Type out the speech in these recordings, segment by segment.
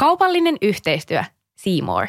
Kaupallinen yhteistyö. Seymour.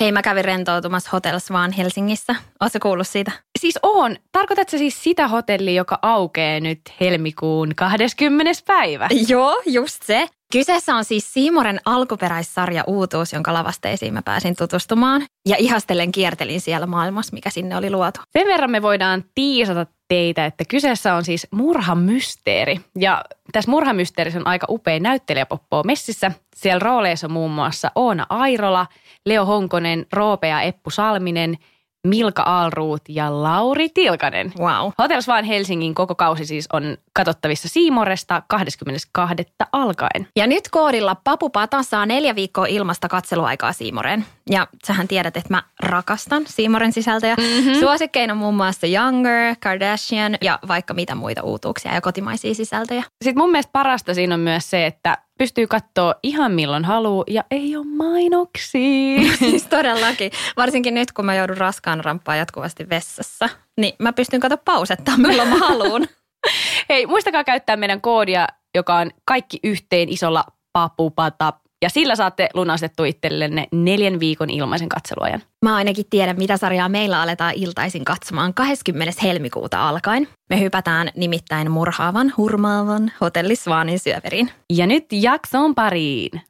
Hei, mä kävin rentoutumassa Hotel Swan Helsingissä. Oletko kuullut siitä? Siis on. Tarkoitatko siis sitä hotellia, joka aukeaa nyt helmikuun 20. päivä? Joo, just se. Kyseessä on siis Siimoren alkuperäissarja uutuus, jonka lavasteisiin mä pääsin tutustumaan. Ja ihastellen kiertelin siellä maailmassa, mikä sinne oli luotu. Sen verran me voidaan tiisata teitä, että kyseessä on siis murhamysteeri. Ja tässä murhamysteerissä on aika upea näyttelijäpoppo messissä. Siellä rooleissa on muun muassa Oona Airola, Leo Honkonen, Roope ja Eppu Salminen – Milka Aalruut ja Lauri Tilkanen. Wow. Hotels Vaan Helsingin koko kausi siis on katsottavissa Siimoresta 22. alkaen. Ja nyt koodilla Papupata saa neljä viikkoa ilmasta katseluaikaa Siimoren. Ja sähän tiedät, että mä rakastan Siimoren sisältöjä. Mm-hmm. Suosikkeina muun muassa Younger, Kardashian ja vaikka mitä muita uutuuksia ja kotimaisia sisältöjä. Sitten mun mielestä parasta siinä on myös se, että pystyy katsoa ihan milloin haluaa ja ei ole mainoksia. siis todellakin. Varsinkin nyt, kun mä joudun raskaan rampaa jatkuvasti vessassa, niin mä pystyn katsoa pausetta milloin mä haluan. Hei, muistakaa käyttää meidän koodia, joka on kaikki yhteen isolla papupata ja sillä saatte lunastettu itsellenne neljän viikon ilmaisen katseluajan. Mä ainakin tiedän, mitä sarjaa meillä aletaan iltaisin katsomaan 20. helmikuuta alkaen. Me hypätään nimittäin murhaavan, hurmaavan hotelli Svanin syöveriin. Ja nyt jakson pariin.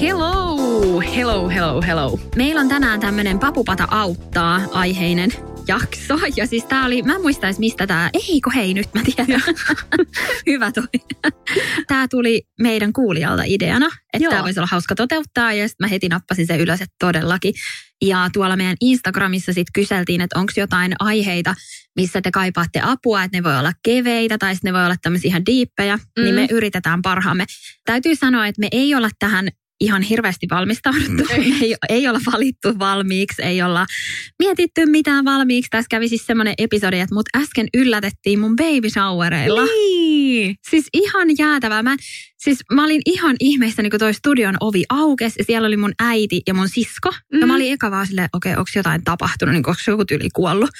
Hello, hello, hello, hello. Meillä on tänään tämmönen papupata auttaa aiheinen jakso. Ja siis tää oli, mä en muistais mistä tää, ei kun hei nyt mä tiedän. Hyvä toi. Tää tuli meidän kuulijalta ideana, että tää voisi olla hauska toteuttaa ja sitten mä heti nappasin sen ylös, että todellakin. Ja tuolla meidän Instagramissa sitten kyseltiin, että onko jotain aiheita, missä te kaipaatte apua, että ne voi olla keveitä tai sitten ne voi olla tämmöisiä ihan diippejä, mm. niin me yritetään parhaamme. Täytyy sanoa, että me ei olla tähän ihan hirveästi valmistauduttu. Ei. ei, ei olla valittu valmiiksi, ei olla mietitty mitään valmiiksi. Tässä kävi siis semmoinen episodi, että mut äsken yllätettiin mun baby showereilla. Niin. Siis ihan jäätävää. Mä, siis mä olin ihan ihmeissäni, kun toi studion ovi aukesi ja siellä oli mun äiti ja mun sisko. Mm. Ja mä olin eka vaan silleen, okei, okay, onko jotain tapahtunut, niin onko joku tyyli kuollut.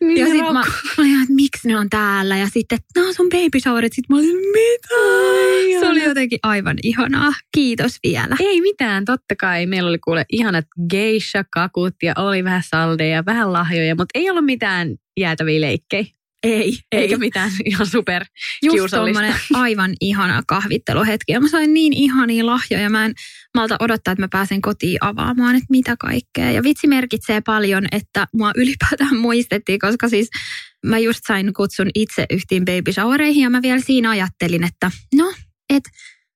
Niin ja sitten mä, mä olin, että miksi ne on täällä. Ja sitten, että no sun baby showerit. Sitten mä olin, mitä? Ai, Se oli jotenkin aivan ihanaa. Kiitos vielä. Ei mitään, totta kai. Meillä oli kuule ihanat geisha-kakut ja oli vähän saldeja, vähän lahjoja, mutta ei ollut mitään jäätäviä leikkejä. Ei, Eikä mitään ihan super Just kiusallista. aivan ihana kahvitteluhetki. Ja mä sain niin ihania lahjoja. Mä en malta odottaa, että mä pääsen kotiin avaamaan, että mitä kaikkea. Ja vitsi merkitsee paljon, että mua ylipäätään muistettiin, koska siis mä just sain kutsun itse yhtiin baby showereihin ja mä vielä siinä ajattelin, että no, että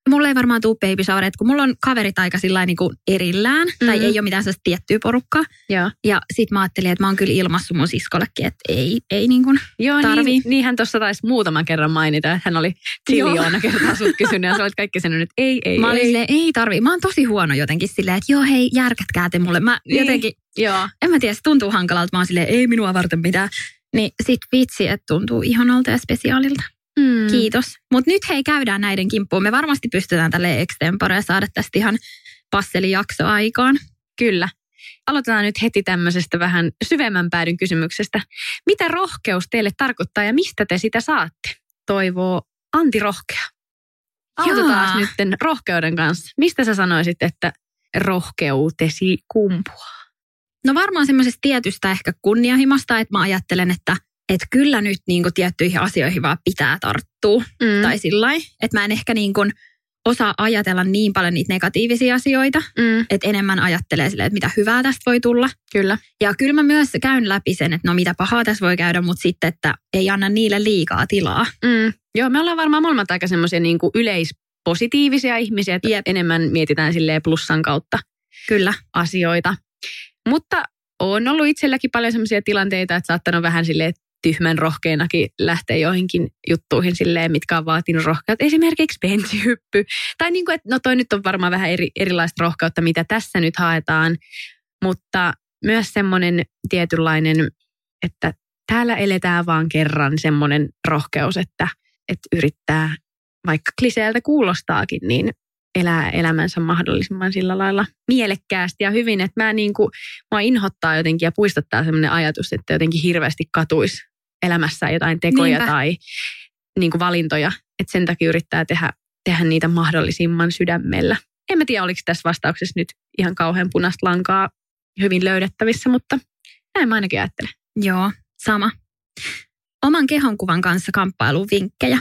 mulla ei varmaan tule baby shower, kun mulla on kaverit aika sillä niin kuin erillään, mm. tai ei ole mitään sellaista tiettyä porukkaa. Joo. Ja sit mä ajattelin, että mä oon kyllä ilmassut mun siskollekin, että ei, ei niin kuin Joo, tarvii. niin, niin hän tuossa taisi muutaman kerran mainita, että hän oli triljoona kertaa sut kysynyt ja sä olet kaikki sanonut, että ei, ei, Mä olin ei. silleen, ei tarvii. Mä oon tosi huono jotenkin silleen, että joo hei, järkätkää te mulle. Mä Niin. jotenkin, Joo. en mä tiedä, se tuntuu hankalalta. Mä oon silleen, ei minua varten mitään. Niin sit vitsi, että tuntuu ihanalta ja spesiaalilta. Hmm. Kiitos. Mutta nyt hei, käydään näiden kimppuun. Me varmasti pystytään tälle extempore ja saada tästä ihan passelijakso aikaan. Kyllä. Aloitetaan nyt heti tämmöisestä vähän syvemmän päädyn kysymyksestä. Mitä rohkeus teille tarkoittaa ja mistä te sitä saatte? Toivoo Antti Rohkea. Aloitetaan nyt rohkeuden kanssa. Mistä sä sanoisit, että rohkeutesi kumpuaa? No varmaan semmoisesta tietystä ehkä kunnianhimosta, että mä ajattelen, että että kyllä nyt niin kuin tiettyihin asioihin vaan pitää tarttua. Mm. Tai sillä että mä en ehkä niin kuin osaa ajatella niin paljon niitä negatiivisia asioita, Mm. että enemmän ajattelee silleen, että mitä hyvää tästä voi tulla. Kyllä. Ja kyllä mä myös käyn läpi sen, että no mitä pahaa tässä voi käydä, mutta sitten, että ei anna niille liikaa tilaa. Mm. Joo, me ollaan varmaan molemmat aika semmoisia niin yleispositiivisia ihmisiä, että Jep. enemmän mietitään silleen plussan kautta Kyllä. asioita. Mutta on ollut itselläkin paljon sellaisia tilanteita, että saattanut vähän silleen tyhmän rohkeenakin lähteä joihinkin juttuihin silleen, mitkä on vaatinut rohkeutta. Esimerkiksi bensihyppy. Tai niin kuin, että no toi nyt on varmaan vähän eri, erilaista rohkeutta, mitä tässä nyt haetaan. Mutta myös semmoinen tietynlainen, että täällä eletään vaan kerran semmoinen rohkeus, että, että yrittää, vaikka kliseeltä kuulostaakin, niin elää elämänsä mahdollisimman sillä lailla mielekkäästi ja hyvin, että mä niin kuin, mua inhottaa jotenkin ja puistottaa sellainen ajatus, että jotenkin hirveästi katuisi elämässä jotain tekoja Niinpä. tai niin kuin valintoja, että sen takia yrittää tehdä, tehdä niitä mahdollisimman sydämellä. En mä tiedä, oliko tässä vastauksessa nyt ihan kauhean punaista lankaa hyvin löydettävissä, mutta näin mä ainakin ajattelen. Joo, sama. Oman kehonkuvan kanssa kamppailu vinkkejä.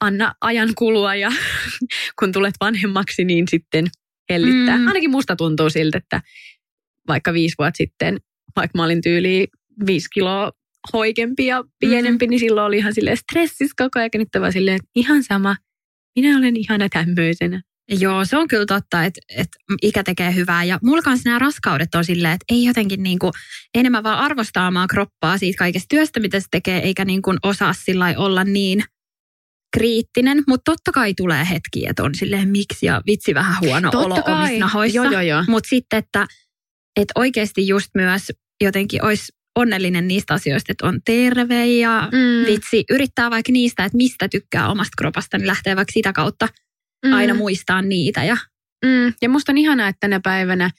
Anna ajan kulua ja kun tulet vanhemmaksi, niin sitten hellittää. Mm. Ainakin musta tuntuu siltä, että vaikka viisi vuotta sitten, vaikka mä olin tyyli viisi kiloa hoikempi ja pienempi, mm. niin silloin oli ihan silleen stressissä koko ajan. Nyt vaan silleen, että ihan sama, minä olen ihana tämmöisenä. Joo, se on kyllä totta, että, että ikä tekee hyvää. Ja mulla kanssa nämä raskaudet on silleen, että ei jotenkin niin kuin enemmän vaan arvostaa omaa kroppaa siitä kaikesta työstä, mitä se tekee, eikä niin kuin osaa sillä olla niin kriittinen. Mutta totta kai tulee hetki, että on silleen miksi ja vitsi vähän huono totta olo kai. omissa nahoissa. Joo, joo, joo. Mutta sitten, että, että oikeasti just myös jotenkin olisi onnellinen niistä asioista, että on terve ja mm. vitsi yrittää vaikka niistä, että mistä tykkää omasta kropasta, niin lähtee vaikka sitä kautta mm. aina muistaa niitä. Ja, mm. ja musta on ihanaa, että tänä päivänä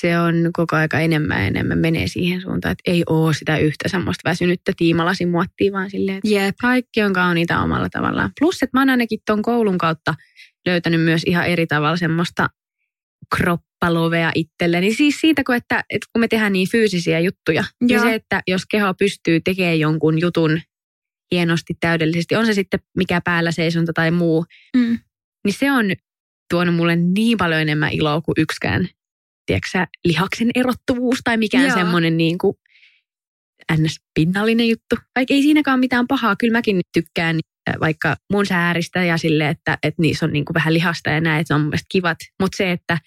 se on koko aika enemmän ja enemmän menee siihen suuntaan, että ei ole sitä yhtä semmoista väsynyttä tiimalasin vaan silleen, että yep. kaikki on kauniita omalla tavallaan. Plus, että mä oon ainakin ton koulun kautta löytänyt myös ihan eri tavalla semmoista kroppalovea itselleni. Siis siitä, kun, että, että kun me tehdään niin fyysisiä juttuja, niin Joo. ja se, että jos keho pystyy tekemään jonkun jutun hienosti, täydellisesti, on se sitten mikä päällä seisonta tai muu, mm. niin se on tuonut mulle niin paljon enemmän iloa kuin yksikään, tiedätkö lihaksen erottuvuus tai mikään semmoinen niin kuin ns-pinnallinen juttu. Vaikka ei siinäkaan mitään pahaa, kyllä mäkin tykkään vaikka mun sääristä ja sille, että, että niissä on niin kuin vähän lihasta ja näin, että se on mun mielestä kivat. Mutta se, että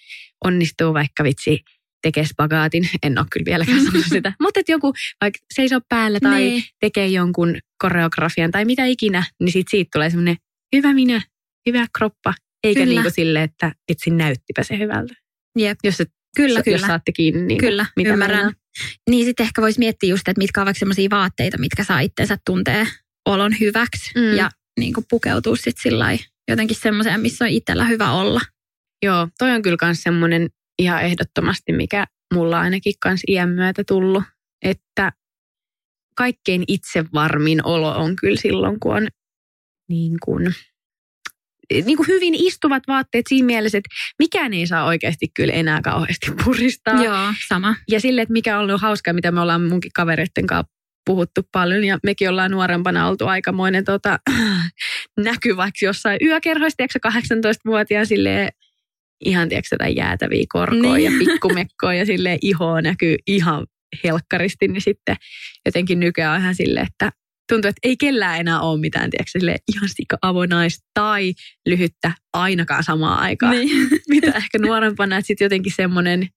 onnistuu vaikka vitsi tekee spagaatin, en ole kyllä vieläkään sanonut sitä, mutta että joku vaikka seisoo päällä tai niin. tekee jonkun koreografian tai mitä ikinä, niin sit siitä tulee semmoinen hyvä minä, hyvä kroppa, eikä kyllä. niin kuin sille, että vitsi näyttipä se hyvältä. Jep. Jos, et, kyllä, jos kyllä. saatte kiinni, niin kyllä, mitä ymmärrän. Mennään. Niin sitten ehkä voisi miettiä just, että mitkä vaikka sellaisia vaatteita, mitkä saa itsensä tuntee olon hyväksi mm. ja niin kuin pukeutua sitten sillä jotenkin semmoiseen, missä on itsellä hyvä olla. Joo, toi on kyllä myös semmoinen ihan ehdottomasti, mikä mulla ainakin kans iän myötä tullut, että kaikkein itsevarmin olo on kyllä silloin, kun on niin kuin, niin kuin hyvin istuvat vaatteet siinä mielessä, että mikään ei saa oikeasti kyllä enää kauheasti puristaa. Joo, sama. Ja sille, että mikä on ollut hauskaa, mitä me ollaan munkin kavereiden kanssa puhuttu paljon ja mekin ollaan nuorempana oltu aikamoinen tota, näky vaikka jossain yökerhoissa, tiedätkö 18-vuotiaan silleen ihan tiedätkö jotain jäätäviä korkoja niin. ja pikkumekkoja ja silleen ihoa näkyy ihan helkkaristi, niin sitten jotenkin nykyään on ihan silleen, että tuntuu, että ei kellään enää ole mitään, tiedätkö, ihan sika avonaista tai lyhyttä ainakaan samaan aikaan. Niin. Mitä ehkä nuorempana, että sitten jotenkin semmoinen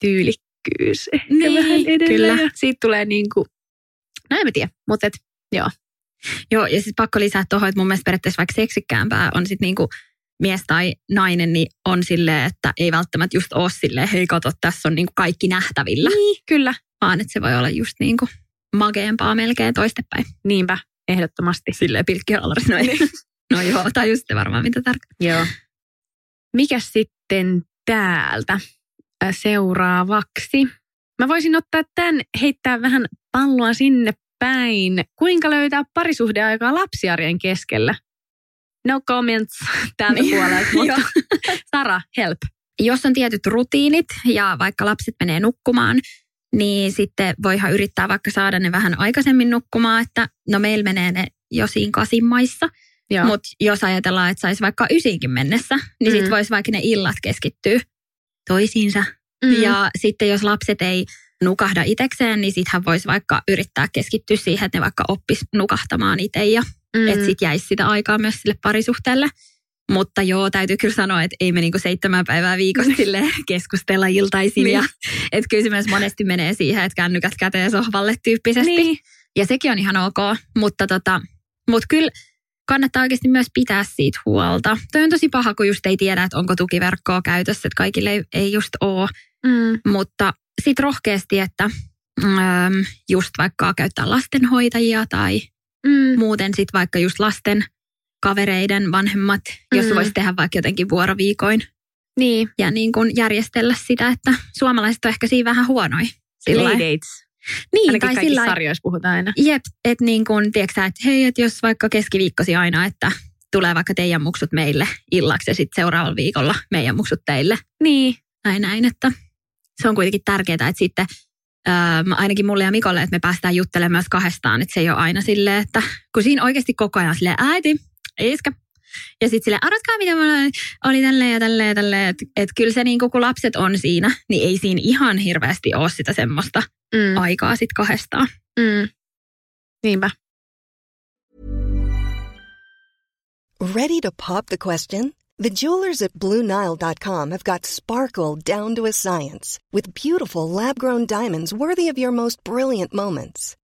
tyylikkyys ehkä niin, vähän edelleen. Kyllä. siitä tulee niin kuin No en mä tiedä, mutta et, joo. Joo, ja siis pakko lisää tuohon, että mun mielestä periaatteessa vaikka seksikkäämpää on sitten niinku mies tai nainen, niin on silleen, että ei välttämättä just ole silleen, hei kato, tässä on niinku kaikki nähtävillä. Niin, kyllä. Vaan että se voi olla just niinku mageempaa melkein toistepäin. Niinpä, ehdottomasti. Silleen pilkkiä noin. Niin. no joo, tai just varmaan mitä tarkoittaa. Joo. Mikä sitten täältä seuraavaksi? Mä voisin ottaa tämän, heittää vähän palloa sinne päin. Kuinka löytää parisuhdeaikaa lapsiarjen keskellä? No comments tältä niin. puolelta, mutta Sara, help. Jos on tietyt rutiinit ja vaikka lapset menee nukkumaan, niin sitten voihan yrittää vaikka saada ne vähän aikaisemmin nukkumaan, että no meillä menee ne jo siinä kasimmaissa. Mutta jos ajatellaan, että saisi vaikka ysinkin mennessä, niin mm. sitten voisi vaikka ne illat keskittyä toisiinsa. Mm. Ja sitten jos lapset ei nukahda itsekseen, niin sitten hän voisi vaikka yrittää keskittyä siihen, että ne vaikka oppis nukahtamaan itse ja mm. että sitten jäisi sitä aikaa myös sille parisuhteelle. Mutta joo, täytyy kyllä sanoa, että ei me niinku seitsemän päivää viikossa sille keskustella iltaisin. Niin. Ja, että kyllä se myös monesti menee siihen, että kännykät käteen sohvalle tyyppisesti. Niin. Ja sekin on ihan ok, mutta tota, mut kyllä kannattaa oikeasti myös pitää siitä huolta. Toi on tosi paha, kun just ei tiedä, että onko tukiverkkoa käytössä, että kaikille ei, ei just ole. Mm. Mutta sitten rohkeasti, että äm, just vaikka käyttää lastenhoitajia tai Mm. muuten sitten vaikka just lasten kavereiden vanhemmat, jos Mm. voisi tehdä vaikka jotenkin vuoroviikoin Niin. ja niin kuin järjestellä sitä, että suomalaiset on ehkä siinä vähän huonoja. Sillä. Playdates. Niin, Ainakin tai sillä sarjoissa puhutaan aina. Jep, että niin kuin, tiedätkö että hei, että jos vaikka keskiviikkosi aina, että tulee vaikka teidän muksut meille illaksi ja sitten seuraavalla viikolla meidän muksut teille. Niin. Näin näin, että se on kuitenkin tärkeää, että sitten ähm, ainakin mulle ja Mikolle, että me päästään juttelemaan myös kahdestaan, että se ei ole aina silleen, että kun siinä oikeasti koko ajan silleen, äiti, iskä, ja sitten silleen, arvatkaa mitä mulla oli tälleen ja tälleen ja tälleen, että et kyllä se niinku, kun lapset on siinä, niin ei siinä ihan hirveästi ole sitä semmoista Mm. aikaa sitten kahdestaan. Mm. Niinpä. Ready to pop the question? The jewelers at BlueNile.com have got sparkle down to a science with beautiful lab grown diamonds worthy of your most brilliant moments.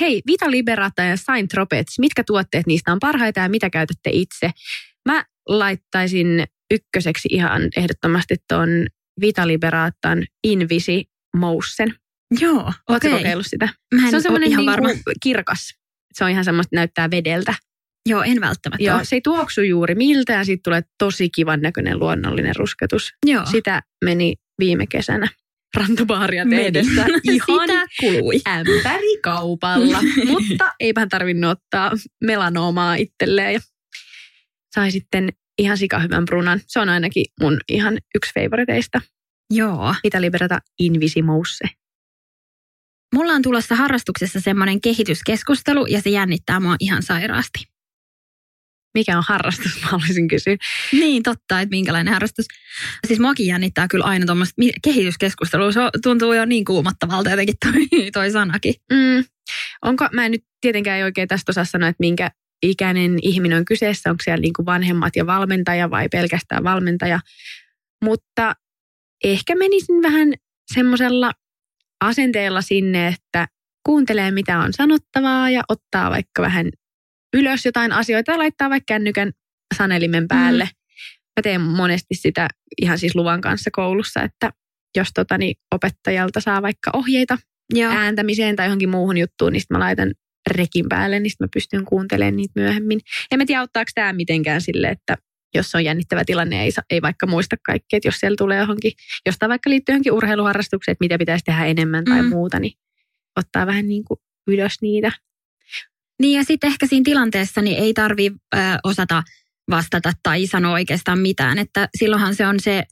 Hei, Vita Liberata ja Saint Tropez, mitkä tuotteet niistä on parhaita ja mitä käytätte itse? Mä laittaisin ykköseksi ihan ehdottomasti ton Vita Liberatan Invisi Moussen. joo, Oletko okei. kokeillut sitä? Mä en se on semmoinen ihan niinku varma. kirkas. Se on ihan semmoista, näyttää vedeltä. Joo, en välttämättä Joo, ole. se ei tuoksu juuri miltään, siitä tulee tosi kivan näköinen luonnollinen rusketus. Joo. Sitä meni viime kesänä rantobaaria Meni. tehdessä ihan Sitä kului. ämpärikaupalla. Mutta eipähän tarvinnut ottaa melanoomaa itselleen ja sai sitten ihan sikahyvän brunan. Se on ainakin mun ihan yksi favoriteista. Joo. Mitä liberata Invisimousse. Mulla on tulossa harrastuksessa semmoinen kehityskeskustelu ja se jännittää mua ihan sairaasti. Mikä on harrastus, mä haluaisin kysyä. Niin, totta, että minkälainen harrastus. Siis muakin jännittää kyllä aina tuommoista kehityskeskustelua. Se tuntuu jo niin kuumottavalta jotenkin toi, toi sanakin. Mm. Onko, mä en nyt tietenkään ei oikein tästä osaa sanoa, että minkä ikäinen ihminen on kyseessä, onko siellä niin kuin vanhemmat ja valmentaja vai pelkästään valmentaja. Mutta ehkä menisin vähän semmoisella asenteella sinne, että kuuntelee mitä on sanottavaa ja ottaa vaikka vähän ylös jotain asioita ja laittaa vaikka kännykän sanelimen päälle. Mä teen monesti sitä ihan siis luvan kanssa koulussa, että jos totani opettajalta saa vaikka ohjeita Joo. ääntämiseen tai johonkin muuhun juttuun, niin mä laitan rekin päälle, niin mä pystyn kuuntelemaan niitä myöhemmin. En mä tiedä, auttaako tämä mitenkään sille, että jos on jännittävä tilanne, ei, ei vaikka muista kaikkea, että jos siellä tulee johonkin, jostain vaikka liittyy johonkin urheiluharrastukseen, että mitä pitäisi tehdä enemmän tai Mm. muuta, niin ottaa vähän niin kuin ylös niitä. Niin ja sitten ehkä siinä tilanteessa niin ei tarvi ö, osata vastata tai sanoa oikeastaan mitään. Että silloinhan se on se,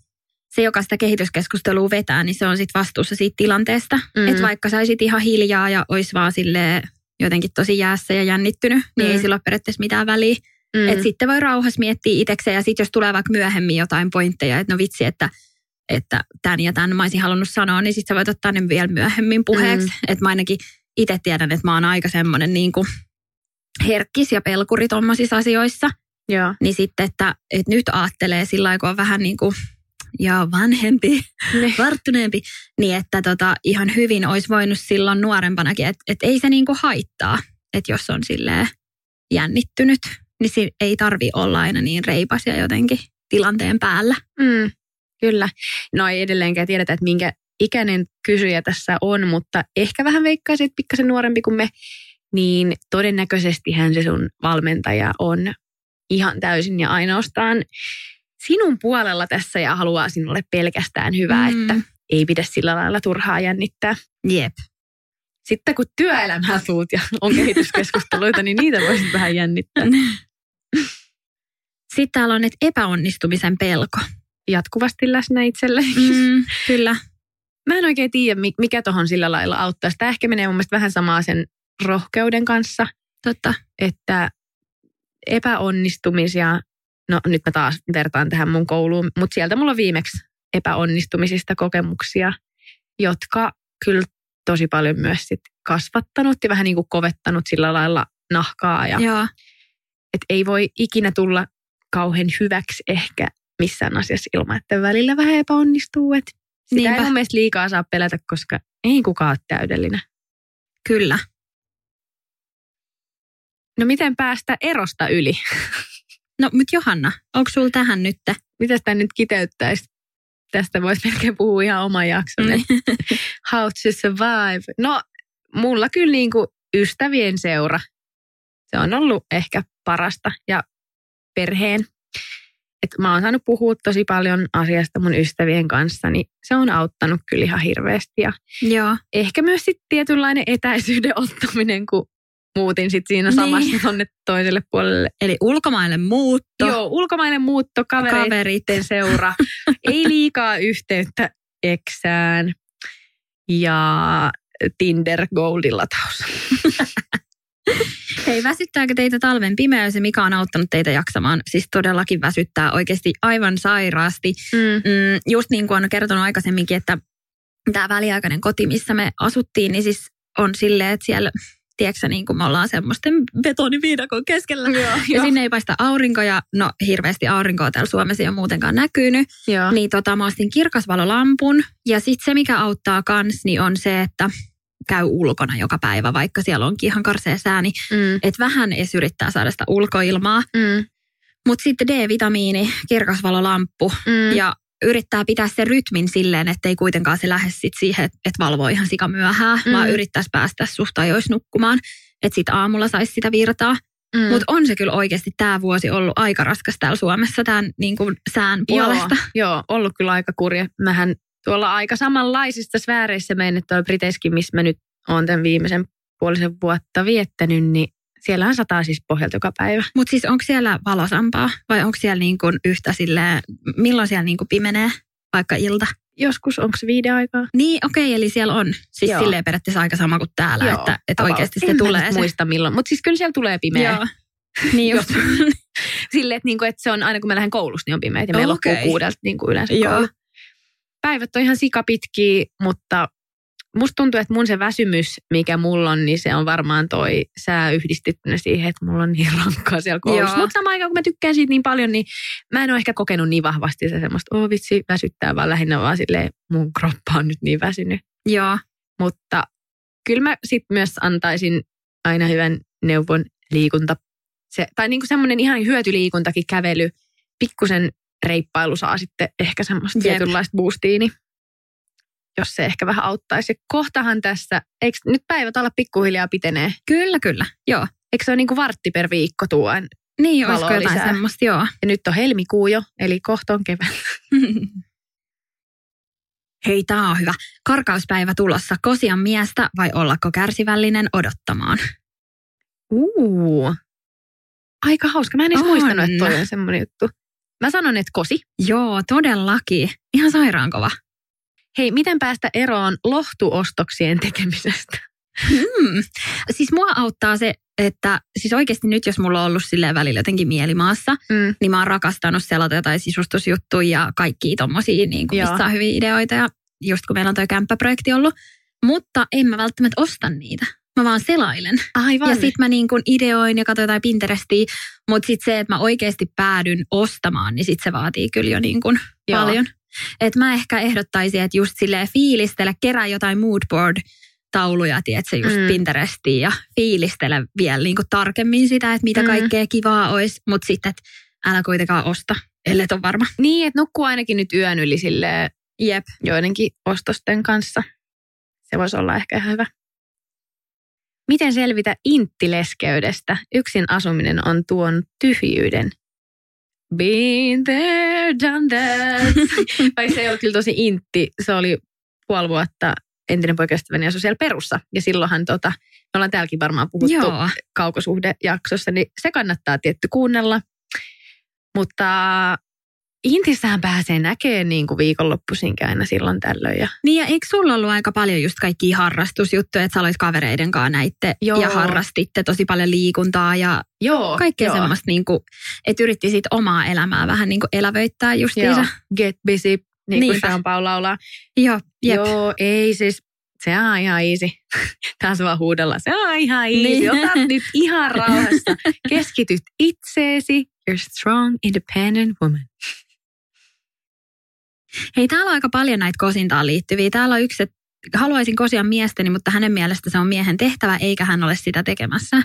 se joka sitä kehityskeskustelua vetää, niin se on sitten vastuussa siitä tilanteesta. Mm. Mm. Että vaikka saisit ihan hiljaa ja olisi vaan silleen jotenkin tosi jäässä ja jännittynyt, niin Mm. ei sillä ole periaatteessa mitään väliä. Mm. Mm. Että sitten voi rauhassa miettiä itsekseen ja sitten jos tulee vaikka myöhemmin jotain pointteja, että no vitsi, että että tämän ja tämän mä olisin halunnut sanoa, niin sitten sä voit ottaa ne vielä myöhemmin puheeksi. Mm. Että mä ainakin itse tiedän, että mä oon aika semmoinen niin kuin herkkis ja pelkuri tuommoisissa asioissa. Joo. Niin sitten, että, että nyt aattelee sillä lailla, kun on vähän niin kuin ja vanhempi, Ne. varttuneempi, niin että tota, ihan hyvin olisi voinut silloin nuorempanakin, että, että ei se niin kuin haittaa, että jos on silleen jännittynyt, niin si- ei tarvi olla aina niin reipas ja jotenkin tilanteen päällä. Mm. kyllä. No ei edelleenkään tiedetä, että minkä ikäinen kysyjä tässä on, mutta ehkä vähän veikkaisin, että pikkasen nuorempi kuin me, niin todennäköisesti hän se sun valmentaja on ihan täysin ja ainoastaan sinun puolella tässä ja haluaa sinulle pelkästään hyvää, mm. että ei pidä sillä lailla turhaa jännittää. Jep. Sitten kun työelämää tuut ja on kehityskeskusteluita, niin niitä voisit vähän jännittää. Sitten täällä on, että epäonnistumisen pelko. Jatkuvasti läsnä itselle. Mm, kyllä. Mä en oikein tiedä, mikä tuohon sillä lailla auttaa. Tämä ehkä menee mun mielestä vähän samaa sen rohkeuden kanssa. Totta. Että epäonnistumisia, no nyt mä taas vertaan tähän mun kouluun, mutta sieltä mulla on viimeksi epäonnistumisista kokemuksia, jotka kyllä tosi paljon myös sit kasvattanut ja vähän niin kuin kovettanut sillä lailla nahkaa. Ja, Joo. Et ei voi ikinä tulla kauhean hyväksi ehkä missään asiassa ilman, että välillä vähän epäonnistuu. Et sitä Niinpä. ei mun mielestä liikaa saa pelätä, koska ei kukaan ole täydellinen. Kyllä. No miten päästä erosta yli? No, mutta Johanna, onko sulla tähän nyt? Mitä sitä nyt kiteyttäisi? Tästä voisi melkein puhua ihan oma jakson. Niin. How to survive. No, mulla kyllä niin kuin ystävien seura. Se on ollut ehkä parasta. Ja perheen. Et mä oon saanut puhua tosi paljon asiasta mun ystävien kanssa, niin se on auttanut kyllä ihan hirveästi. Ja Joo. Ehkä myös sitten tietynlainen etäisyyden ottaminen, kun muutin sitten siinä samassa niin. tonne toiselle puolelle. Eli ulkomaille muutto. Joo, ulkomaille muutto, kavereiden Kaverit. seura. Ei liikaa yhteyttä eksään. Ja Tinder Goldilataus. Hei, väsyttääkö teitä talven pimeys ja mikä on auttanut teitä jaksamaan? Siis todellakin väsyttää oikeasti aivan sairaasti. Mm. Mm, just niin kuin on kertonut aikaisemminkin, että tämä väliaikainen koti, missä me asuttiin, niin siis on silleen, että siellä tiedätkö, niin kuin me ollaan semmoisten betoniviidakon keskellä. Joo, ja jo. sinne ei paista aurinko ja no hirveästi aurinkoa täällä Suomessa ei ole muutenkaan näkynyt. Joo. Niin tota, mä ostin kirkasvalolampun ja sitten se mikä auttaa kans niin on se, että käy ulkona joka päivä, vaikka siellä onkin ihan karsea sääni. Mm. Että vähän edes yrittää saada sitä ulkoilmaa. Mm. Mutta sitten D-vitamiini, kirkasvalolamppu mm. ja yrittää pitää sen rytmin silleen, että ei kuitenkaan se lähde sit siihen, että valvoo ihan sika myöhään, mm. vaan yrittäisi päästä suht ajoissa nukkumaan, että sitten aamulla saisi sitä virtaa. Mm. Mutta on se kyllä oikeasti tämä vuosi ollut aika raskas täällä Suomessa tämän niin kuin sään puolesta. Joo, joo, ollut kyllä aika kurja. Mähän tuolla aika samanlaisista sfääreissä mennyt tuolla Briteiskin, missä mä nyt olen tämän viimeisen puolisen vuotta viettänyt, niin siellähän sataa siis pohjalta joka päivä. Mutta siis onko siellä valosampaa vai onko siellä niin kuin yhtä silleen, milloin siellä niin kuin pimenee, vaikka ilta? Joskus, onko se viiden aikaa? Niin, okei, okay, eli siellä on. Siis Joo. silleen periaatteessa aika sama kuin täällä, Joo, että, että oikeasti se en tulee. En muista milloin, mutta siis kyllä siellä tulee pimeä. Joo. Niin just. Silleen, että, niinku, että se on aina kun mä lähden koulusta, niin on pimeä. Ja meillä okay. loppuu kuudelta niin kuin yleensä Joo. koulu. Päivät on ihan sikapitkiä, mutta musta tuntuu, että mun se väsymys, mikä mulla on, niin se on varmaan toi sää yhdistettynä siihen, että mulla on niin rankkaa siellä koulussa. Mutta samaan aikaan, kun mä tykkään siitä niin paljon, niin mä en ole ehkä kokenut niin vahvasti se semmoista, oh vitsi, väsyttää, vaan lähinnä vaan silleen, mun kroppa on nyt niin väsynyt. Joo. Mutta kyllä mä sitten myös antaisin aina hyvän neuvon liikunta. Se, tai niin kuin semmoinen ihan hyötyliikuntakin, kävely, pikkusen reippailu saa sitten ehkä semmoista Jep. tietynlaista boostiini jos se ehkä vähän auttaisi. Kohtahan tässä, eikö nyt päivät olla pikkuhiljaa pitenee? Kyllä, kyllä, joo. Eikö se ole niin kuin vartti per viikko tuon Niin, olisiko jotain lisää. semmoista, joo. Ja nyt on helmikuu jo, eli kohta on kevät. Hei, tää on hyvä. Karkauspäivä tulossa. Kosian miestä vai ollako kärsivällinen odottamaan? Uu. Aika hauska. Mä en edes on. muistanut, että toi on semmoinen juttu. Mä sanon, että kosi. Joo, todellakin. Ihan sairaankova. Hei, miten päästä eroon lohtuostoksien tekemisestä? Hmm. Siis mua auttaa se, että siis oikeasti nyt jos mulla on ollut silleen välillä jotenkin mielimaassa, mm. niin mä oon rakastanut selata jotain sisustusjuttuja ja kaikkia tommosia, niin kuin, mistä on hyviä ideoita ja just kun meillä on toi kämppäprojekti ollut. Mutta en mä välttämättä osta niitä. Mä vaan selailen. Aivan. Ja sit mä niin kuin ideoin ja katsoin jotain Pinterestia. Mutta sit se, että mä oikeasti päädyn ostamaan, niin sit se vaatii kyllä jo niin kuin paljon. Että mä ehkä ehdottaisin, että just silleen fiilistele, kerää jotain moodboard tauluja, tiedätkö, just mm. Pinterestiin ja fiilistele vielä niin tarkemmin sitä, että mitä mm. kaikkea kivaa olisi, mutta sitten, että älä kuitenkaan osta. ellei ole varma. Niin, että nukkuu ainakin nyt yön yli silleen Jep. joidenkin ostosten kanssa. Se voisi olla ehkä ihan hyvä. Miten selvitä inttileskeydestä? Yksin asuminen on tuon tyhjyyden. Been there, done that. Vai se ei ollut kyllä tosi intti. Se oli puoli vuotta entinen poikaystäväni asui siellä Perussa. Ja silloinhan tota, me ollaan täälläkin varmaan puhuttu Joo. kaukosuhdejaksossa, niin se kannattaa tietty kuunnella. Mutta Intissähän pääsee näkemään niin kuin viikonloppuisinkin aina silloin tällöin. Ja Niin ja eikö sulla ollut aika paljon just kaikkia harrastusjuttuja, että sä olit kavereiden kanssa näitte Joo. ja harrastitte tosi paljon liikuntaa ja Joo, kaikkea joo. semmoista, niin kuin, että yritti sit omaa elämää vähän niin kuin elävöittää Joo, justiinsa. get busy, niin kuin Niinpä. Sean Paul laulaa. Joo, jep. Joo, ei siis, se on ihan easy. Taas vaan huudella, se on ihan easy. Niin. Ota nyt ihan rauhassa. Keskityt itseesi. You're strong, independent woman. Hei, täällä on aika paljon näitä kosintaan liittyviä. Täällä on yksi, että haluaisin kosia miestäni, mutta hänen mielestä se on miehen tehtävä, eikä hän ole sitä tekemässä.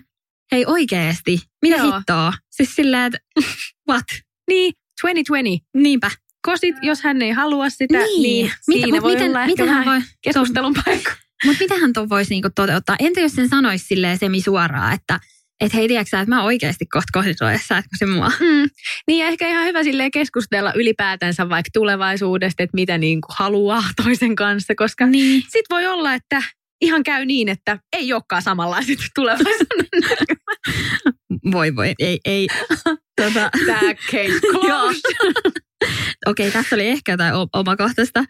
Hei oikeesti, mitä Joo. hittoa? Siis silleen, että what? Niin, 2020. Niinpä. Kosit, jos hän ei halua sitä, niin, niin Mitä, siinä voi miten, olla miten hän voi, keskustelun paikka. Mutta mitähän tuon voisi niinku toteuttaa? Entä jos sen sanoisi silleen semi suoraan, että et hei, tiedätkö sä, että mä oikeasti kohta sä etkö se mua? Mm. Niin ja ehkä ihan hyvä silleen keskustella ylipäätänsä vaikka tulevaisuudesta, että mitä niin kuin haluaa toisen kanssa, koska Niin. sit voi olla, että ihan käy niin, että ei olekaan samanlaiset tulevaisuuden Voi voi, ei, ei. tota, Tämä case closed. Okei, tässä oli ehkä jotain omakohtaista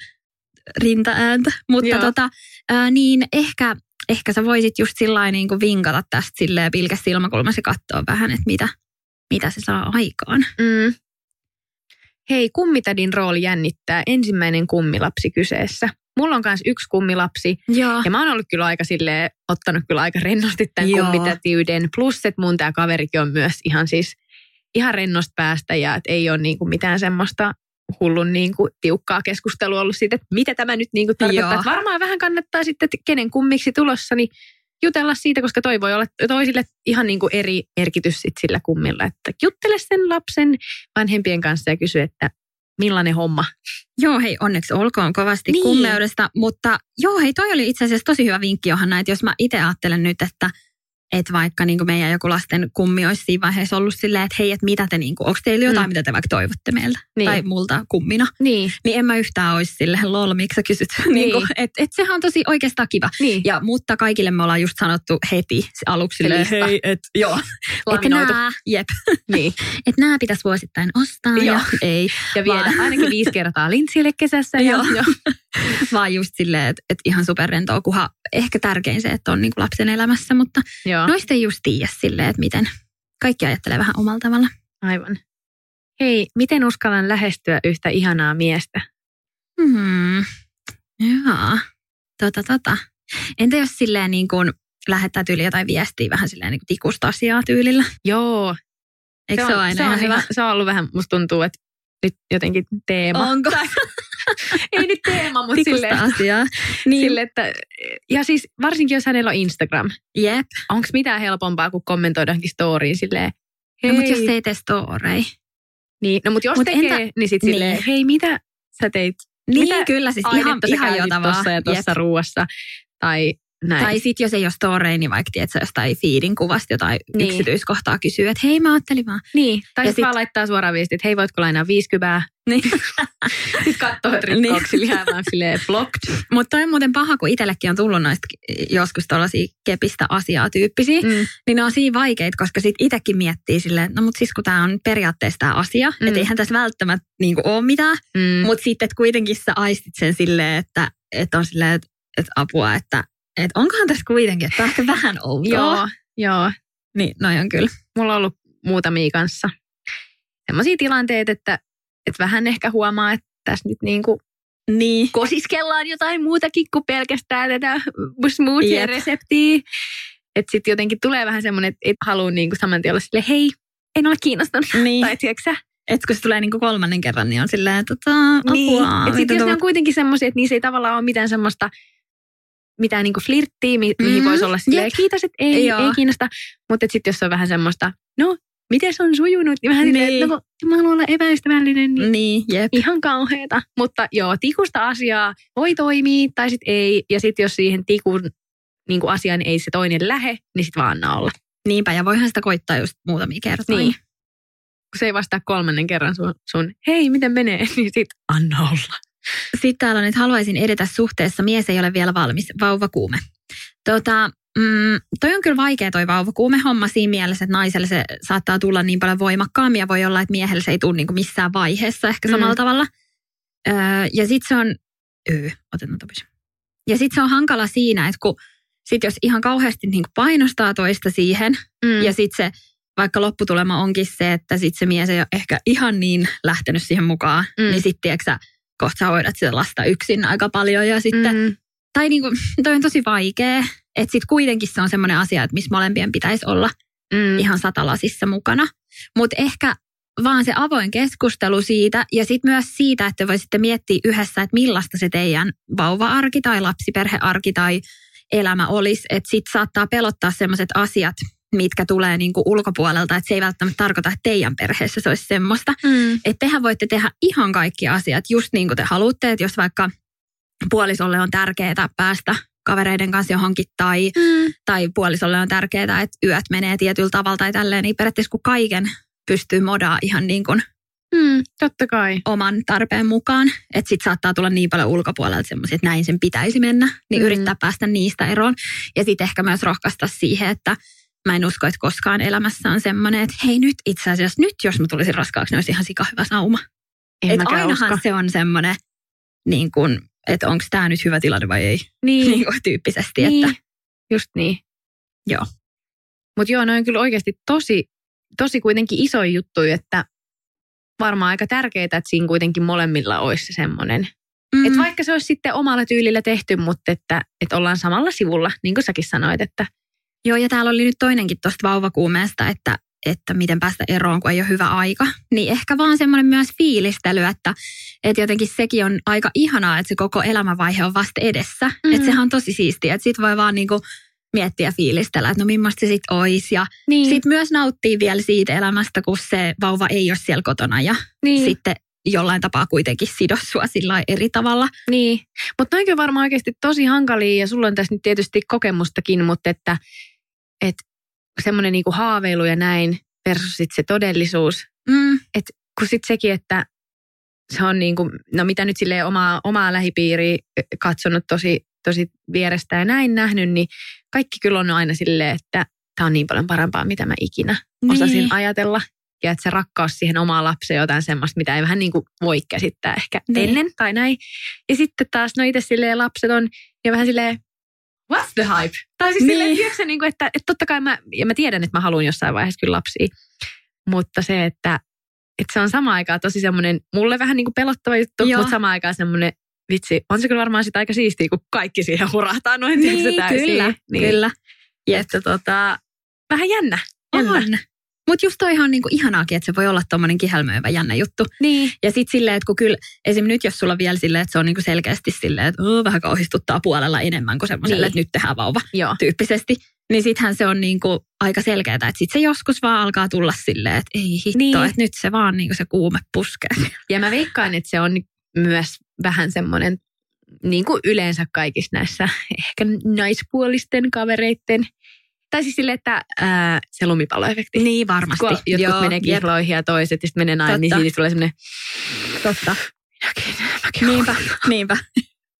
rintaääntä, mutta Joo. tota, ää, niin ehkä, ehkä sä voisit just sillä niin kuin vinkata tästä silleen pilkäs silmäkulmassa ja katsoa vähän, että mitä, mitä se saa aikaan. Mm. Hei, kummitädin rooli jännittää. Ensimmäinen kummilapsi kyseessä. Mulla on myös yksi kummilapsi Joo. ja mä oon ollut kyllä aika silleen, ottanut kyllä aika rennosti tämän Joo. kummitätiyden. Plus, että mun tämä kaverikin on myös ihan siis ihan rennosta päästä ja että ei ole niinku mitään semmoista hullun niinku tiukkaa keskustelua ollut siitä, että mitä tämä nyt niinku tarkoittaa. Joo. Että varmaan vähän kannattaa sitten, että kenen kummiksi tulossa, niin jutella siitä, koska toi voi olla toisille ihan niinku eri merkitys sit sillä kummilla. Että juttele sen lapsen vanhempien kanssa ja kysy, että millainen homma. Joo, hei, onneksi olkoon kovasti Niin. niin. kummeudesta. Mutta joo, hei, toi oli itse asiassa tosi hyvä vinkki, Johanna, että jos mä itse ajattelen nyt, että että vaikka niin meidän joku lasten kummi olisi siinä vaiheessa ollut silleen, että hei, että mitä te, niin kuin, onko teillä jotain, Mm. mitä te vaikka toivotte meiltä Niin. tai multa kummina, Niin, niin en mä yhtään olisi silleen, lol, miksi sä kysyt? Niin. niin kuin, että et sehän on tosi oikeastaan kiva. niin. Ja, mutta kaikille me ollaan just sanottu heti aluksi silleen, hei, et, joo, Laminoitu. nää, jep, Niin. että nämä pitäisi vuosittain ostaa Joo. ja ei. Ja viedä Vaan- ainakin viisi kertaa lintsille kesässä. Ja, Joo. ja. Vaan just silleen, että, että ihan superrentoa, kunhan ehkä tärkein se, että on niin kuin lapsen elämässä, mutta Joo. Noista ei just tiedä silleen, että miten kaikki ajattelee vähän omalla tavalla. Aivan. Hei, miten uskallan lähestyä yhtä ihanaa miestä? Hmm. Joo. Tota, tota. Entä jos silleen niin kuin lähettää tyyli jotain viestiä vähän silleen niin kuin tikusta asiaa tyylillä? Joo. Eikö se, on, ole aina se, on ihan hyvä? se on ollut vähän, musta tuntuu, että nyt jotenkin teema. Onko? Ei nyt teema, mutta asiaa. Niin, sille, että, ja siis varsinkin jos hänellä on Instagram, jep. onko mitään helpompaa kuin kommentoidaankin storyin silleen, hei. No, mutta jos ei tee storei. niin, no mutta jos Mut tekee, entä- niin sitten niin. silleen, hei mitä sä teit Niin, Mitä kyllä siis ihan, ihan käytit jotavaa. tuossa ja tuossa ruuassa. Tai näin. Tai sitten jos ei ole storei, niin vaikka tiedät, sä jostain feedin kuvasta jotain Niin. niin. yksityiskohtaa kysyy, että hei mä ajattelin vaan. Niin, tai sitten sit- vaan laittaa suoraan viestit, että hei voitko lainaa 50 Niin. Sitten katsoo, että rikkouksia niin. vaan silleen blocked. Mutta toi on muuten paha, kun itsellekin on tullut noista joskus tuollaisia kepistä asiaa tyyppisiä, mm. Niin ne on siinä vaikeita, koska sit itsekin miettii silleen, että no mutta siis kun tämä on periaatteessa tämä asia, Mm. että eihän tässä välttämättä niinku ole mitään, Mm. mutta sitten kuitenkin sä aistit sen silleen, että, että on silleen, että, että apua, että, että onkohan tässä kuitenkin, että on ehkä vähän outoa. Joo, joo. Niin, noi on kyllä. Mulla on ollut muutamia kanssa sellaisia tilanteita, että, että vähän ehkä huomaa, että tässä nyt niin kuin Niin. kosiskellaan jotain muutakin kuin pelkästään tätä smoothie-reseptiä. Että sitten jotenkin tulee vähän semmoinen, että et halua niin kuin saman tien olla silleen, hei, en ole kiinnostunut. Niin. Tai tiedätkö? Et kun se tulee niinku kolmannen kerran, niin on silleen, että tota, Niin. apua. Et sit jos ne on kuitenkin semmoisia, että niissä ei tavallaan ole mitään semmoista mitään niinku flirttiä, mi- mihin Mm, voisi olla silleen, jep. kiitos, että ei, Joo. ei kiinnosta. Mutta sitten jos on vähän semmoista, no miten se on sujunut, niin vähän niin. silleen, että no, kun mä haluan olla epäystävällinen, niin Niin, jep. ihan kauheeta. Mutta joo, tikusta asiaa voi toimia tai sitten ei. Ja sitten jos siihen tikun niin kuin asiaan ei se toinen lähe, niin sitten vaan anna olla. Niinpä, ja voihan sitä koittaa just muutamia kertoja. Niin. Kun se ei vastaa kolmannen kerran sun, sun hei, miten menee, niin sit anna olla. Sitten täällä on, että haluaisin edetä suhteessa, mies ei ole vielä valmis, vauvakuume. Tota, mm, toi on kyllä vaikea toi vauvakuume homma siinä mielessä, että naiselle se saattaa tulla niin paljon voimakkaammin ja voi olla, että miehelle se ei tule niin missään vaiheessa ehkä samalla Mm. tavalla. Öö, ja sitten se on, öö, otetaan topis. Ja sitten se on hankala siinä, että kun sit jos ihan kauheasti niin painostaa toista siihen Mm. ja sitten se vaikka lopputulema onkin se, että sitten se mies ei ole ehkä ihan niin lähtenyt siihen mukaan, mm. niin sitten tiedätkö kohta sä hoidat sitä lasta yksin aika paljon ja sitten, mm. tai niinku, toi on tosi vaikea, että sitten kuitenkin se on semmoinen asia, että missä molempien pitäisi olla Mm. ihan satalasissa mukana. Mutta ehkä vaan se avoin keskustelu siitä ja sitten myös siitä, että voisitte miettiä yhdessä, että millaista se teidän vauva-arki tai lapsiperhearki tai elämä olisi. Että sitten saattaa pelottaa sellaiset asiat, mitkä tulee niinku ulkopuolelta, että se ei välttämättä tarkoita, että teidän perheessä se olisi semmoista. Mm. Että tehän voitte tehdä ihan kaikki asiat just niin kuin te haluatte, että jos vaikka puolisolle on tärkeää päästä kavereiden kanssa johonkin tai, Mm. tai puolisolle on tärkeää, että yöt menee tietyllä tavalla tai tälleen, niin periaatteessa kun kaiken pystyy modaa ihan niin kuin Mm. Totta kai. oman tarpeen mukaan, että sit saattaa tulla niin paljon ulkopuolelta semmoisia, että näin sen pitäisi mennä, niin Mm. yrittää päästä niistä eroon. Ja sitten ehkä myös rohkaista siihen, että mä en usko, että koskaan elämässä on semmoinen, että hei nyt itse asiassa, nyt jos mä tulisin raskaaksi, niin olisi ihan sika hyvä sauma. En Et ainahan usko. se on semmoinen, niin kuin, että onko tämä nyt hyvä tilanne vai ei, Niin. niin kuin tyyppisesti. niin. Että, Just niin. Joo. Mutta joo, ne on kyllä oikeasti tosi, tosi kuitenkin iso juttu, että varmaan aika tärkeää, että siinä kuitenkin molemmilla olisi se semmoinen. mm, Että vaikka se olisi sitten omalla tyylillä tehty, mutta että, että ollaan samalla sivulla, niin kuin säkin sanoit, että Joo, ja täällä oli nyt toinenkin tuosta vauvakuumeesta, että, että miten päästä eroon, kun ei ole hyvä aika. Niin ehkä vaan semmoinen myös fiilistely, että, että jotenkin sekin on aika ihanaa, että se koko elämänvaihe on vasta edessä. Mm. Mm. Että sehän on tosi siistiä, että sit voi vaan niinku miettiä fiilistellä, että no millaista se sitten olisi. Ja niin, sitten myös nauttii vielä siitä elämästä, kun se vauva ei ole siellä kotona ja niin, sitten jollain tapaa kuitenkin sido sua sillä eri tavalla. niin. Mutta noinkin on varmaan oikeasti tosi hankalia ja sulla on tässä nyt tietysti kokemustakin, mutta että, että semmoinen niinku haaveilu ja näin versus sit se todellisuus, Mm, kun sitten sekin, että se on niin kuin, no mitä nyt silleen omaa, omaa lähipiiriä katsonut tosi, tosi vierestä ja näin nähnyt, niin kaikki kyllä on aina silleen, että tämä on niin paljon parempaa, mitä mä ikinä osasin Niin. ajatella. Ja että se rakkaus siihen omaan lapseen jotain semmoista, mitä ei vähän niin kuin voi käsittää ehkä Niin. ennen tai näin. Ja sitten taas, no itse silleen lapset on ja vähän silleen, what's the hype? Tai siis Niin. silleen, tiedätkö, sä, niin kuin, että, että totta kai mä, ja mä tiedän, että mä haluan jossain vaiheessa kyllä lapsia, mutta se, että, että se on sama aikaan tosi semmoinen, mulle vähän niin kuin pelottava juttu, Joo. mutta sama aikaan semmoinen, vitsi, on se kyllä varmaan sitä aika siistiä, kun kaikki siihen hurahtaa noin niin, tiedätkö, täysin. kyllä, niin. kyllä. Että tota, vähän jännä. jännä. On. Mutta just toihan on niinku ihanaakin, että se voi olla tommonen kihelmöivä jännä juttu. Niin. Ja sitten silleen, että kun kyllä, esim. nyt jos sulla on vielä silleen, että se on niinku selkeästi silleen, että "Oo, vähän kauhistuttaa puolella enemmän kuin semmoiselle, Niin. että nyt tehdään vauva Joo. tyyppisesti, niin sittenhän se on niinku aika selkeää, että sitten se joskus vaan alkaa tulla silleen, että ei hitto, Niin. että nyt se vaan niinku se kuume puskee. Ja mä veikkaan, että se on myös vähän semmoinen, niin kuin yleensä kaikissa näissä ehkä naispuolisten kavereitten, tai siis sille, että ää, se lumipalloefekti. Niin varmasti. Kun jotkut Joo, menee jep. kihloihin ja toiset, ja sitten menee nain, niin siitä tulee semmoinen, Totta. minäkin, mäkin Niinpä, niinpä.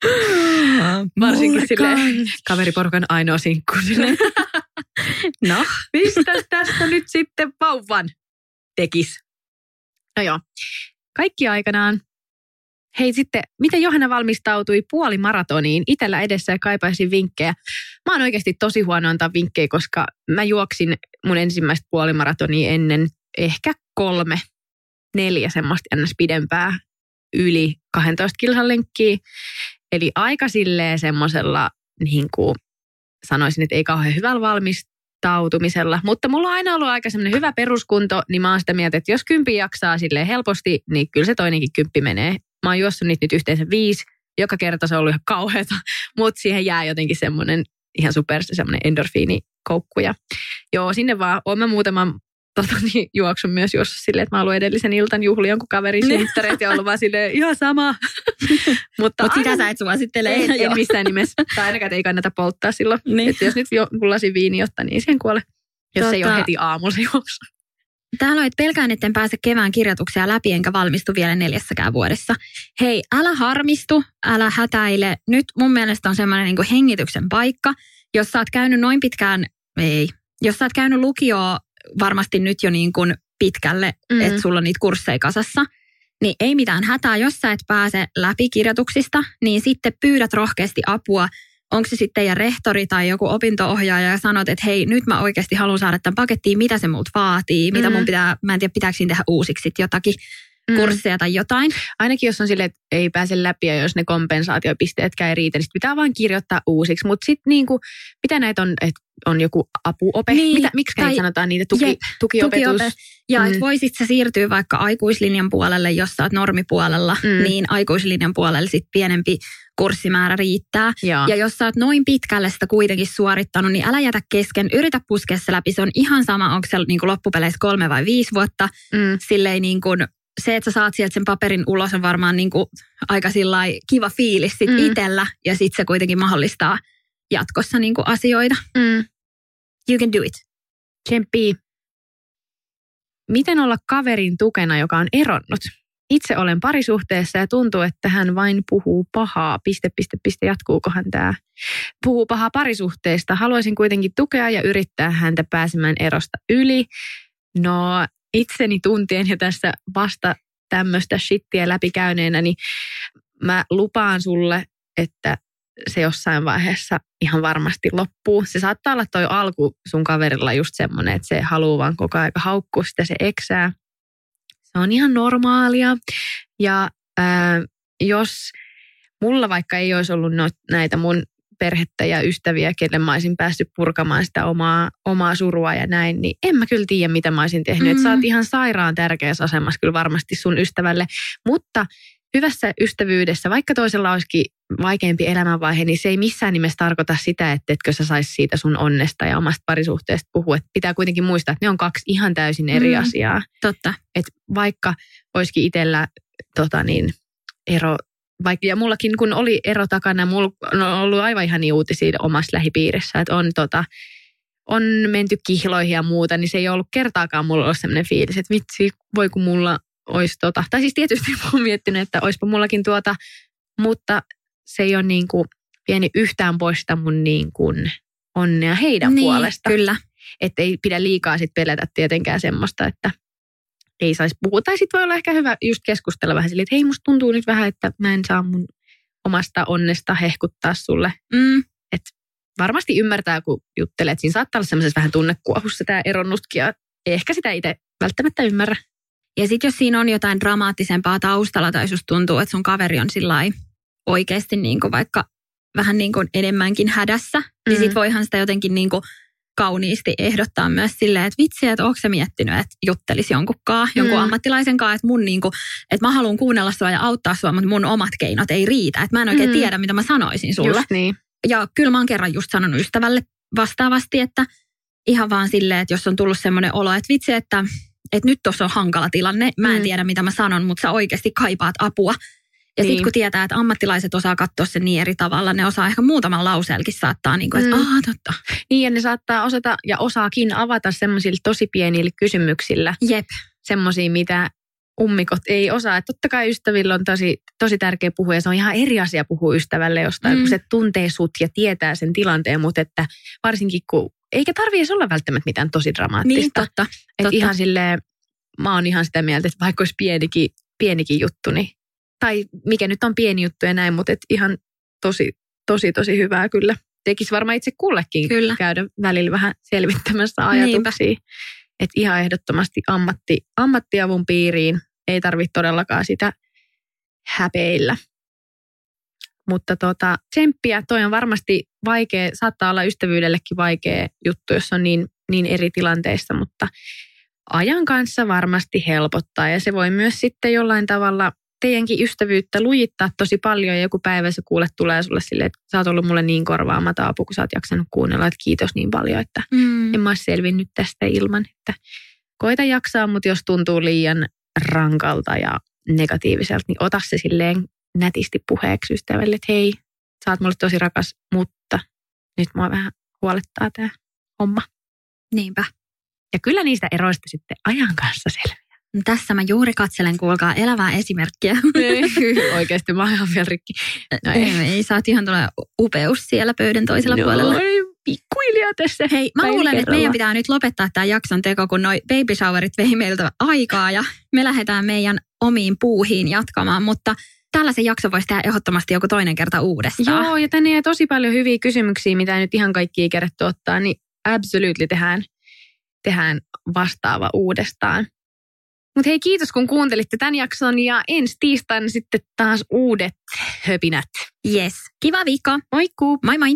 Varsinkin silleen, kans. kaveriporukan ainoa sinkku. Silleen, No, mistä tästä nyt sitten vauvan tekis? No joo, kaikki aikanaan. Hei sitten, miten Johanna valmistautui puolimaratoniin? Itellä edessä ja kaipaisin vinkkejä. Mä oon oikeasti tosi huono antaa vinkkejä, koska mä juoksin mun ensimmäistä puolimaratonia ennen ehkä kolme, neljä semmoista ennäs pidempää yli 12 kilsan lenkkiä. Eli aika silleen semmoisella, niin kuin sanoisin, että ei kauhean hyvällä valmistautumisella. Mutta mulla on aina ollut aika semmoinen hyvä peruskunto, niin mä oon sitä mieltä, että jos kympi jaksaa silleen helposti, niin kyllä se toinenkin kymppi menee. Mä oon juossut niitä nyt yhteensä viisi. Joka kerta se on ollut ihan kauheata, mutta siihen jää jotenkin semmoinen ihan super semmoinen endorfiinikoukku. Ja joo, sinne vaan, oon mä muutaman tota, niin, juoksun myös juossa silleen, että mä ollut edellisen iltan juhli jonkun kaverin synttäreet ja ollut vaan silleen, ihan sama. Mutta Mut sitä sä et suosittele. En, en missään nimessä. Tai ainakaan ei kannata polttaa silloin. Niin. Että jos nyt jonkun lasin viini ottaa, niin siihen kuole. Jos tota, ei ole heti aamulla se juoksu. Täällä että pelkään, etten pääse kevään kirjoituksia läpi enkä valmistu vielä neljässäkään vuodessa. Hei, älä harmistu, älä hätäile. Nyt mun mielestä on semmoinen niin hengityksen paikka. Jos sä oot käynyt noin pitkään, ei, jos sä oot käynyt lukioa varmasti nyt jo niin kuin pitkälle, mm. että sulla on niitä kursseja kasassa, niin ei mitään hätää. Jos sä et pääse läpi kirjoituksista, niin sitten pyydät rohkeasti apua onko se sitten teidän rehtori tai joku opintoohjaaja ja sanot, että hei, nyt mä oikeasti haluan saada tämän pakettiin, mitä se multa vaatii, mitä mun mm. pitää, mä en tiedä, pitääkö tehdä uusiksi jotakin mm. kursseja tai jotain. Ainakin jos on silleen, että ei pääse läpi ja jos ne kompensaatiopisteetkään ei riitä, niin pitää vaan kirjoittaa uusiksi. Mutta sitten niinku, mitä näitä on, että on joku apuope? Niin, mitä, miksi tai, sanotaan niitä tuki, jep, tukiopetus? Tukiope. Ja mm. voisit sä siirtyä vaikka aikuislinjan puolelle, jos sä oot normipuolella, mm. niin aikuislinjan puolelle sitten pienempi kurssimäärä riittää. Ja. ja jos sä oot noin pitkälle sitä kuitenkin suorittanut, niin älä jätä kesken, yritä puskea se läpi. Se on ihan sama, onko se niin kuin loppupeleissä kolme vai viisi vuotta. Mm. Silleen niin kuin, se, että sä saat sieltä sen paperin ulos on varmaan niin kuin aika kiva fiilis sit mm. itsellä. Ja sitten se kuitenkin mahdollistaa jatkossa niin kuin asioita. Mm. You can do it. Tsemppi. Miten olla kaverin tukena, joka on eronnut? Itse olen parisuhteessa ja tuntuu, että hän vain puhuu pahaa. Piste, piste, piste, jatkuukohan tämä? Puhuu pahaa parisuhteesta. Haluaisin kuitenkin tukea ja yrittää häntä pääsemään erosta yli. No, itseni tuntien ja tässä vasta tämmöistä shittiä läpikäyneenä, niin mä lupaan sulle, että se jossain vaiheessa ihan varmasti loppuu. Se saattaa olla toi alku sun kaverilla just semmoinen, että se haluaa vaan koko aika haukkua sitä, se eksää. Se on ihan normaalia. Ja ää, jos mulla vaikka ei olisi ollut no, näitä mun perhettä ja ystäviä, kelle mä olisin päässyt purkamaan sitä omaa, omaa surua ja näin, niin en mä kyllä tiedä, mitä mä olisin tehnyt. Mm. Et sä oot ihan sairaan tärkeässä asemassa kyllä varmasti sun ystävälle. Mutta hyvässä ystävyydessä, vaikka toisella olisikin vaikeampi elämänvaihe, niin se ei missään nimessä tarkoita sitä, että etkö sä saisi siitä sun onnesta ja omasta parisuhteesta puhua. Et pitää kuitenkin muistaa, että ne on kaksi ihan täysin eri mm, asiaa. Totta. Et vaikka olisikin itsellä tota niin, ero, vaikka, ja mullakin kun oli ero takana, mulla on ollut aivan ihan niin uutisia omassa lähipiirissä, että on tota, on menty kihloihin ja muuta, niin se ei ollut kertaakaan mulla ollut sellainen fiilis, että vitsi, voi kun mulla olisi tota, tai siis tietysti mä oon miettinyt, että olisipa mullakin tuota, mutta se ei ole niin kuin pieni yhtään poista mun niin kuin onnea heidän niin, puolesta. kyllä. Että ei pidä liikaa sit pelätä tietenkään semmoista, että ei saisi puhua. Tai sitten voi olla ehkä hyvä just keskustella vähän sille, että hei musta tuntuu nyt vähän, että mä en saa mun omasta onnesta hehkuttaa sulle. Mm. Et varmasti ymmärtää, kun juttelee, että siinä saattaa olla semmoisessa vähän tunnekuohussa tämä eronnutkin ja ehkä sitä itse välttämättä ymmärrä. Ja sitten jos siinä on jotain dramaattisempaa taustalla tai jos tuntuu, että sun kaveri on sillä oikeasti niin kuin vaikka vähän niin kuin enemmänkin hädässä, mm-hmm. niin sit mm. voihan sitä jotenkin niin kuin kauniisti ehdottaa myös silleen, että vitsi, että onko se miettinyt, että juttelisi jonkunkaan, jonkun mm. ammattilaisen kanssa, että mun niin kuin, että mä haluan kuunnella sua ja auttaa sua, mutta mun omat keinot ei riitä, että mä en oikein mm. tiedä, mitä mä sanoisin sulle. Just niin. Ja kyllä mä oon kerran just sanonut ystävälle vastaavasti, että ihan vaan silleen, että jos on tullut semmoinen olo, että vitsi, että että nyt tuossa on hankala tilanne, mä en mm. tiedä mitä mä sanon, mutta sä oikeasti kaipaat apua. Ja niin. sitten kun tietää, että ammattilaiset osaa katsoa sen niin eri tavalla, ne osaa ehkä muutaman lauseelkin saattaa, niin kuin, että mm. aah, totta. Niin, ja ne saattaa osata ja osaakin avata semmoisilla tosi pienillä kysymyksillä. Jep. Semmoisia, mitä ummikot ei osaa. Että totta kai ystävillä on tosi, tosi tärkeä puhua ja se on ihan eri asia puhua ystävälle jostain, mm. kun se tuntee sut ja tietää sen tilanteen, mutta että varsinkin kun eikä tarvitse olla välttämättä mitään tosi dramaattista. Niin, totta. Että ihan silleen, mä oon ihan sitä mieltä, että vaikka olisi pienikin, pienikin juttu, niin, tai mikä nyt on pieni juttu ja näin, mutta et ihan tosi, tosi, tosi hyvää kyllä. Tekisi varmaan itse kullekin kyllä. käydä välillä vähän selvittämässä ajatuksia. Että ihan ehdottomasti ammatti, ammattiavun piiriin ei tarvitse todellakaan sitä häpeillä. Mutta tota, tsemppiä, toi on varmasti vaikea, saattaa olla ystävyydellekin vaikea juttu, jos on niin, niin eri tilanteissa, mutta ajan kanssa varmasti helpottaa. Ja se voi myös sitten jollain tavalla teidänkin ystävyyttä lujittaa tosi paljon ja joku päivä se kuulet tulee sulle silleen, että sä oot ollut mulle niin korvaamata apu, kun sä oot jaksanut kuunnella, että kiitos niin paljon, että mm. en mä olisi selvinnyt tästä ilman, että koita jaksaa, mutta jos tuntuu liian rankalta ja negatiiviselta, niin ota se silleen nätisti puheeksi ystävälle, että hei, sä oot mulle tosi rakas, mutta nyt mua vähän huolettaa tämä homma. Niinpä. Ja kyllä niistä eroista sitten ajan kanssa selviää. Tässä mä juuri katselen, kuulkaa, elävää esimerkkiä. Oikeasti mä oon vielä rikki. No ei, ei, sä oot ihan tulee upeus siellä pöydän toisella no, puolella. pikkuhiljaa tässä. Hei, mä luulen, että meidän pitää nyt lopettaa tämä jakson teko, kun noi baby showerit vei meiltä aikaa ja me lähdetään meidän omiin puuhiin jatkamaan, mutta tällaisen jakson voisi tehdä ehdottomasti joku toinen kerta uudestaan. Joo, ja tänne jäi tosi paljon hyviä kysymyksiä, mitä ei nyt ihan kaikki kerätty ottaa, niin absolutely tehdään, tehdään vastaava uudestaan. Mutta hei, kiitos kun kuuntelitte tämän jakson ja ensi tiistaina sitten taas uudet höpinät. Yes. Kiva viikko. Moikku. Moi moi.